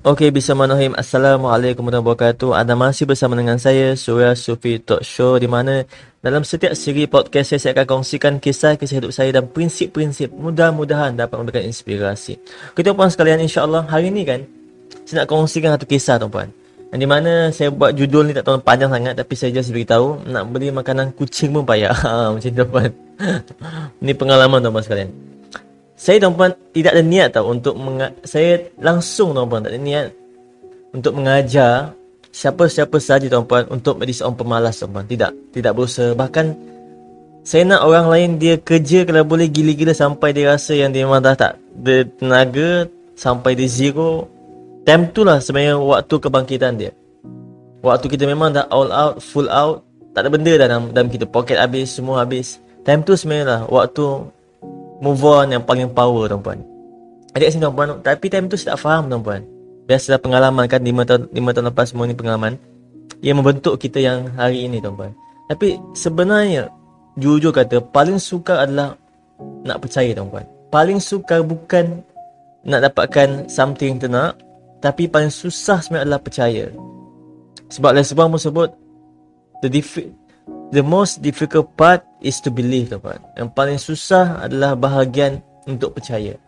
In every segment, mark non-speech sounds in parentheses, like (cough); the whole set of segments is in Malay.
Okey, Bismillahirrahmanirrahim. Assalamualaikum warahmatullahi wabarakatuh. Anda masih bersama dengan saya, Surya Sufi Talk Show di mana dalam setiap siri podcast saya, saya akan kongsikan kisah-kisah hidup saya dan prinsip-prinsip mudah-mudahan dapat memberikan inspirasi. Kita puan sekalian, insyaAllah hari ini kan, saya nak kongsikan satu kisah tuan-puan. Di mana saya buat judul ni tak tahu panjang sangat tapi saya just beritahu nak beli makanan kucing pun payah. (laughs) Ha, macam tu puan. Ini (laughs) pengalaman tuan-puan sekalian saya tuan-puan tidak ada niat tau untuk menga- saya langsung tuan-puan tak ada niat untuk mengajar siapa-siapa saja tuan-puan untuk menjadi seorang pemalas tuan-puan tidak tidak berusaha. Bahkan saya nak orang lain dia kerja kalau boleh gila-gila sampai dia rasa yang dia memang dah tak tenaga sampai dia zero. Time tu lah sebenarnya waktu kebangkitan dia. Waktu kita memang dah all out full out tak ada benda dah dalam, dalam kita. Pocket habis semua habis. Time tu sebenarnya lah waktu move on yang paling power tuan-puan. Adik sini tuan-puan, tapi time tu saya tak faham tuan-puan. Biasalah pengalaman kan 5 tahun 5 tahun lepas semua ni pengalaman yang membentuk kita yang hari ini tuan-puan. Tapi sebenarnya jujur kata paling suka adalah nak percaya tuan-puan. Paling suka bukan nak dapatkan something yang nak tapi paling susah sebenarnya adalah percaya. Sebab lain sebab pun sebut the the most difficult part is to believe tuan Yang paling susah adalah bahagian untuk percaya.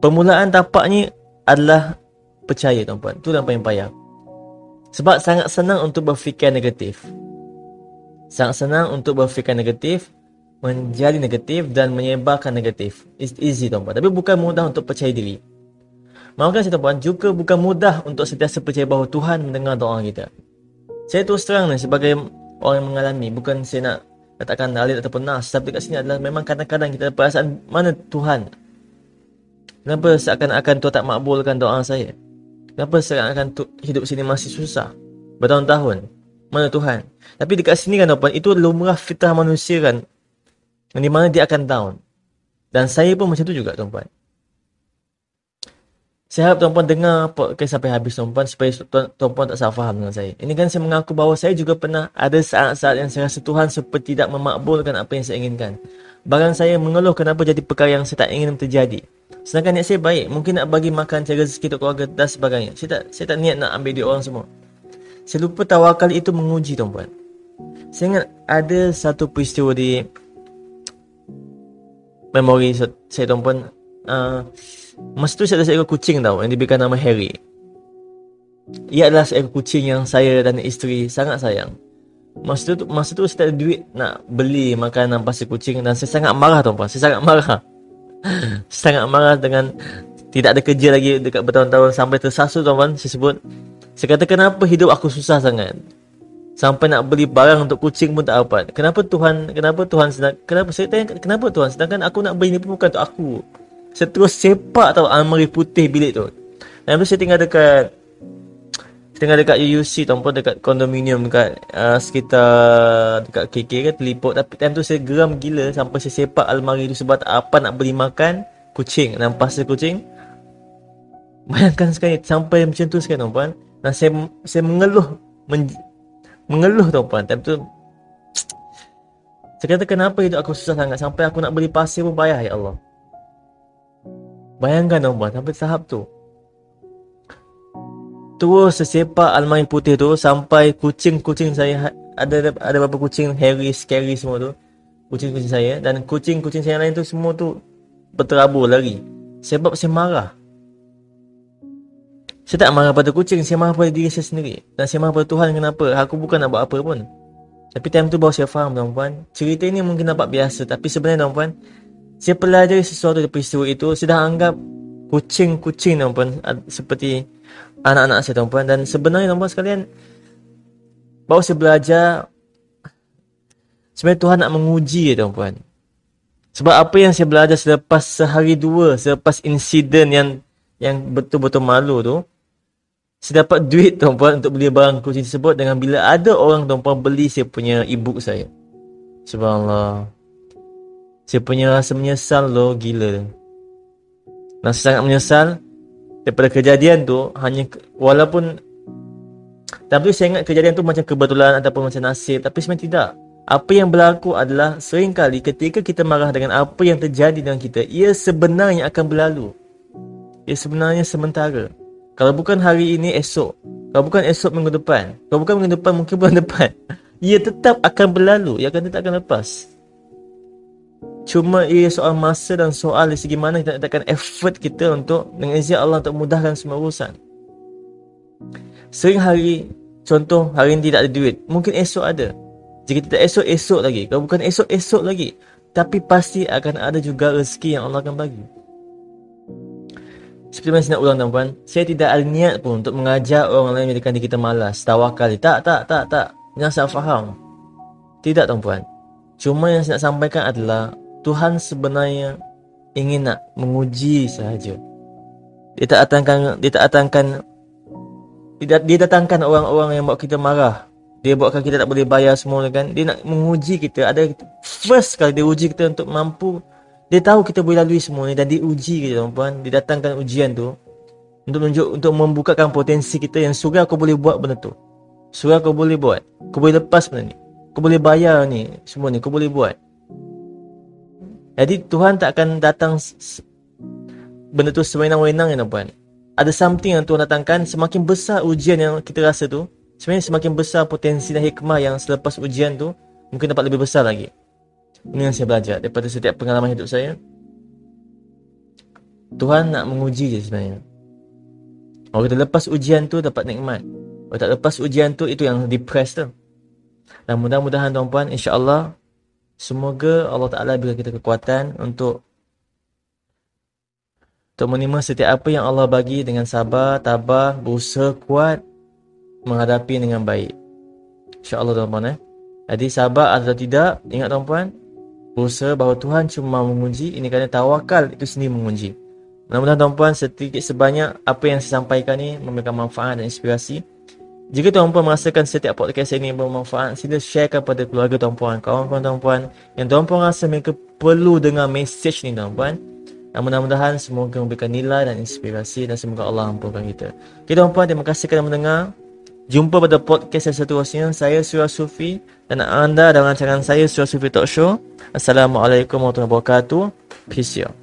Permulaan tapaknya adalah percaya tuan-puan. Itu yang paling payah. Sebab sangat senang untuk berfikir negatif. Sangat senang untuk berfikir negatif, menjadi negatif dan menyebarkan negatif. It's easy tuan-puan. Tapi bukan mudah untuk percaya diri. Maafkan saya tuan-puan, juga bukan mudah untuk sentiasa percaya bahawa Tuhan mendengar doa kita. Saya terus terang ni sebagai orang yang mengalami. Bukan saya nak katakan dalil ataupun nas tapi dekat sini adalah memang kadang-kadang kita ada perasaan mana Tuhan? Kenapa seakan-akan Tuhan tak makbulkan doa saya? Kenapa seakan-akan hidup sini masih susah? Bertahun-tahun mana Tuhan? Tapi dekat sini kan tuan itu lumrah fitrah manusia kan di mana dia akan down. Dan saya pun macam tu juga tuan-tuan saya harap tuan-puan dengar podcast sampai habis tuan-puan supaya tuan-puan tak salah faham dengan saya. Ini kan saya mengaku bahawa saya juga pernah ada saat-saat yang saya rasa Tuhan seperti tidak memakbulkan apa yang saya inginkan. Bahkan saya mengeluh kenapa jadi perkara yang saya tak ingin terjadi. Sedangkan niat saya baik, mungkin nak bagi makan cari rezeki untuk keluarga dan sebagainya. Saya tak saya tak niat nak ambil dia orang semua. Saya lupa tawakal itu menguji tuan-puan. Saya ingat ada satu peristiwa di memori saya tuan-puan. Uh, Masa tu saya ada seekor kucing tau Yang diberikan nama Harry. Ia adalah seekor kucing yang saya dan isteri sangat sayang. Masa tu, masa tu saya tak ada duit nak beli makanan pasir kucing Dan saya sangat marah tuan-puan. Saya sangat marah. (laughs) Sangat marah dengan Tidak ada kerja lagi dekat bertahun-tahun Sampai tersasul tuan-puan saya sebut. Saya kata kenapa hidup aku susah sangat? Sampai nak beli barang untuk kucing pun tak dapat. Kenapa Tuhan Kenapa Tuhan sedang, Kenapa? Saya tanya Kenapa Tuhan? Sedangkan aku nak beli ni pun bukan untuk aku saya terus sepak tau almari putih bilik tu. Dan tu saya tinggal dekat tinggal dekat UUC tuan dekat kondominium dekat uh, sekitar dekat KK kan teliput tapi time tu saya geram gila sampai saya sepak almari tu sebab apa nak beli makan kucing. Dan pasal kucing bayangkan sekali sampai macam tu sekali tuan dan saya saya mengeluh men, mengeluh tuan time tu (tsk) saya kata kenapa hidup aku susah sangat? Sampai aku nak beli pasir pun payah ya Allah Bayangkan tuan-puan sampai tahap tu. Terus sesepak almari putih tu sampai kucing-kucing saya ada ada beberapa kucing hairy, scary semua tu. Kucing-kucing saya dan kucing-kucing saya lain tu semua tu berterabur lari. Sebab saya marah. Saya tak marah pada kucing, saya marah pada diri saya sendiri. Dan saya marah pada Tuhan kenapa. Aku bukan nak buat apa pun. Tapi time tu baru saya faham tuan-puan. Cerita ini mungkin nampak biasa. Tapi sebenarnya tuan-puan, saya pelajari sesuatu dari peristiwa itu saya dah anggap kucing-kucing tuan-puan seperti anak-anak saya tuan-puan. Dan sebenarnya tuan-puan sekalian baru saya belajar sebenarnya Tuhan nak menguji ya tuan-puan. Sebab apa yang saya belajar selepas sehari dua selepas insiden yang yang betul-betul malu tu saya dapat duit tuan-puan untuk beli barang kucing tersebut dengan bila ada orang tuan-puan beli saya punya e-book saya. Subhanallah saya punya rasa menyesal lo gila. Saya sangat menyesal daripada kejadian tu hanya walaupun tapi saya ingat kejadian tu macam kebetulan ataupun macam nasib tapi sebenarnya tidak. Apa yang berlaku adalah sering kali ketika kita marah dengan apa yang terjadi dengan kita, ia sebenarnya akan berlalu. ia sebenarnya sementara. Kalau bukan hari ini, esok. Kalau bukan esok minggu depan. Kalau bukan minggu depan, mungkin bulan (laughs) depan. Ia tetap akan berlalu. Ia akan tetap akan lepas. Cuma ia soal masa dan soal di segi mana kita letakkan effort kita untuk dengan izin Allah untuk mudahkan semua urusan. Sering hari, contoh hari ini tidak ada duit. Mungkin esok ada. Jika tidak esok, esok lagi. Kalau bukan esok, esok lagi. Tapi pasti akan ada juga rezeki yang Allah akan bagi. Seperti mana saya nak ulang tuan-puan Saya tidak ada niat pun untuk mengajar orang lain menjadikan diri kita malas Tawakal Tak, tak, tak, tak Yang saya faham Tidak tuan-puan Cuma yang saya nak sampaikan adalah Tuhan sebenarnya ingin nak menguji sahaja Dia tak datangkan Dia tak datangkan Dia, dia datangkan orang-orang yang buat kita marah dia buatkan kita tak boleh bayar semua kan Dia nak menguji kita Ada first kali dia uji kita untuk mampu dia tahu kita boleh lalui semua ni dan diuji kita tuan-puan. Dia datangkan ujian tu untuk menunjuk untuk membukakan potensi kita yang surah kau boleh buat benda tu. Surah kau boleh buat. Kau boleh lepas benda ni. Kau boleh bayar ni semua ni kau boleh buat. Jadi Tuhan tak akan datang benda tu sewenang-wenang ya tuan-puan. Ada something yang Tuhan datangkan semakin besar ujian yang kita rasa tu, sebenarnya semakin besar potensi dan hikmah yang selepas ujian tu mungkin dapat lebih besar lagi. Ini yang saya belajar daripada setiap pengalaman hidup saya. Tuhan nak menguji je sebenarnya. Kalau kita lepas ujian tu dapat nikmat. Kalau tak lepas ujian tu itu yang depressed tu. Dan mudah-mudahan tuan-puan insya-Allah semoga Allah Taala beri kita kekuatan untuk untuk menerima setiap apa yang Allah bagi dengan sabar, tabah, berusaha kuat menghadapi dengan baik. Insya-Allah tuan-puan eh. Jadi sabar atau tidak, ingat tuan-puan, berusaha bahawa Tuhan cuma menguji ini kerana tawakal itu sendiri menguji mudah-mudahan tuan-puan sedikit sebanyak apa yang saya sampaikan ni memberikan manfaat dan inspirasi jika tuan-puan merasakan setiap podcast ini bermanfaat sila sharekan pada keluarga tuan-puan kawan-kawan tuan-puan yang tuan-puan rasa mereka perlu dengar message ni tuan-puan dan mudah-mudahan semoga memberikan nilai dan inspirasi dan semoga Allah ampunkan kita. Okay tuan-puan, terima kasih kerana mendengar. Jumpa pada podcast yang seterusnya. Saya Surah Sufi dan anda dalam rancangan saya Surah Sufi Talk Show. Assalamualaikum warahmatullahi wabarakatuh. Peace out.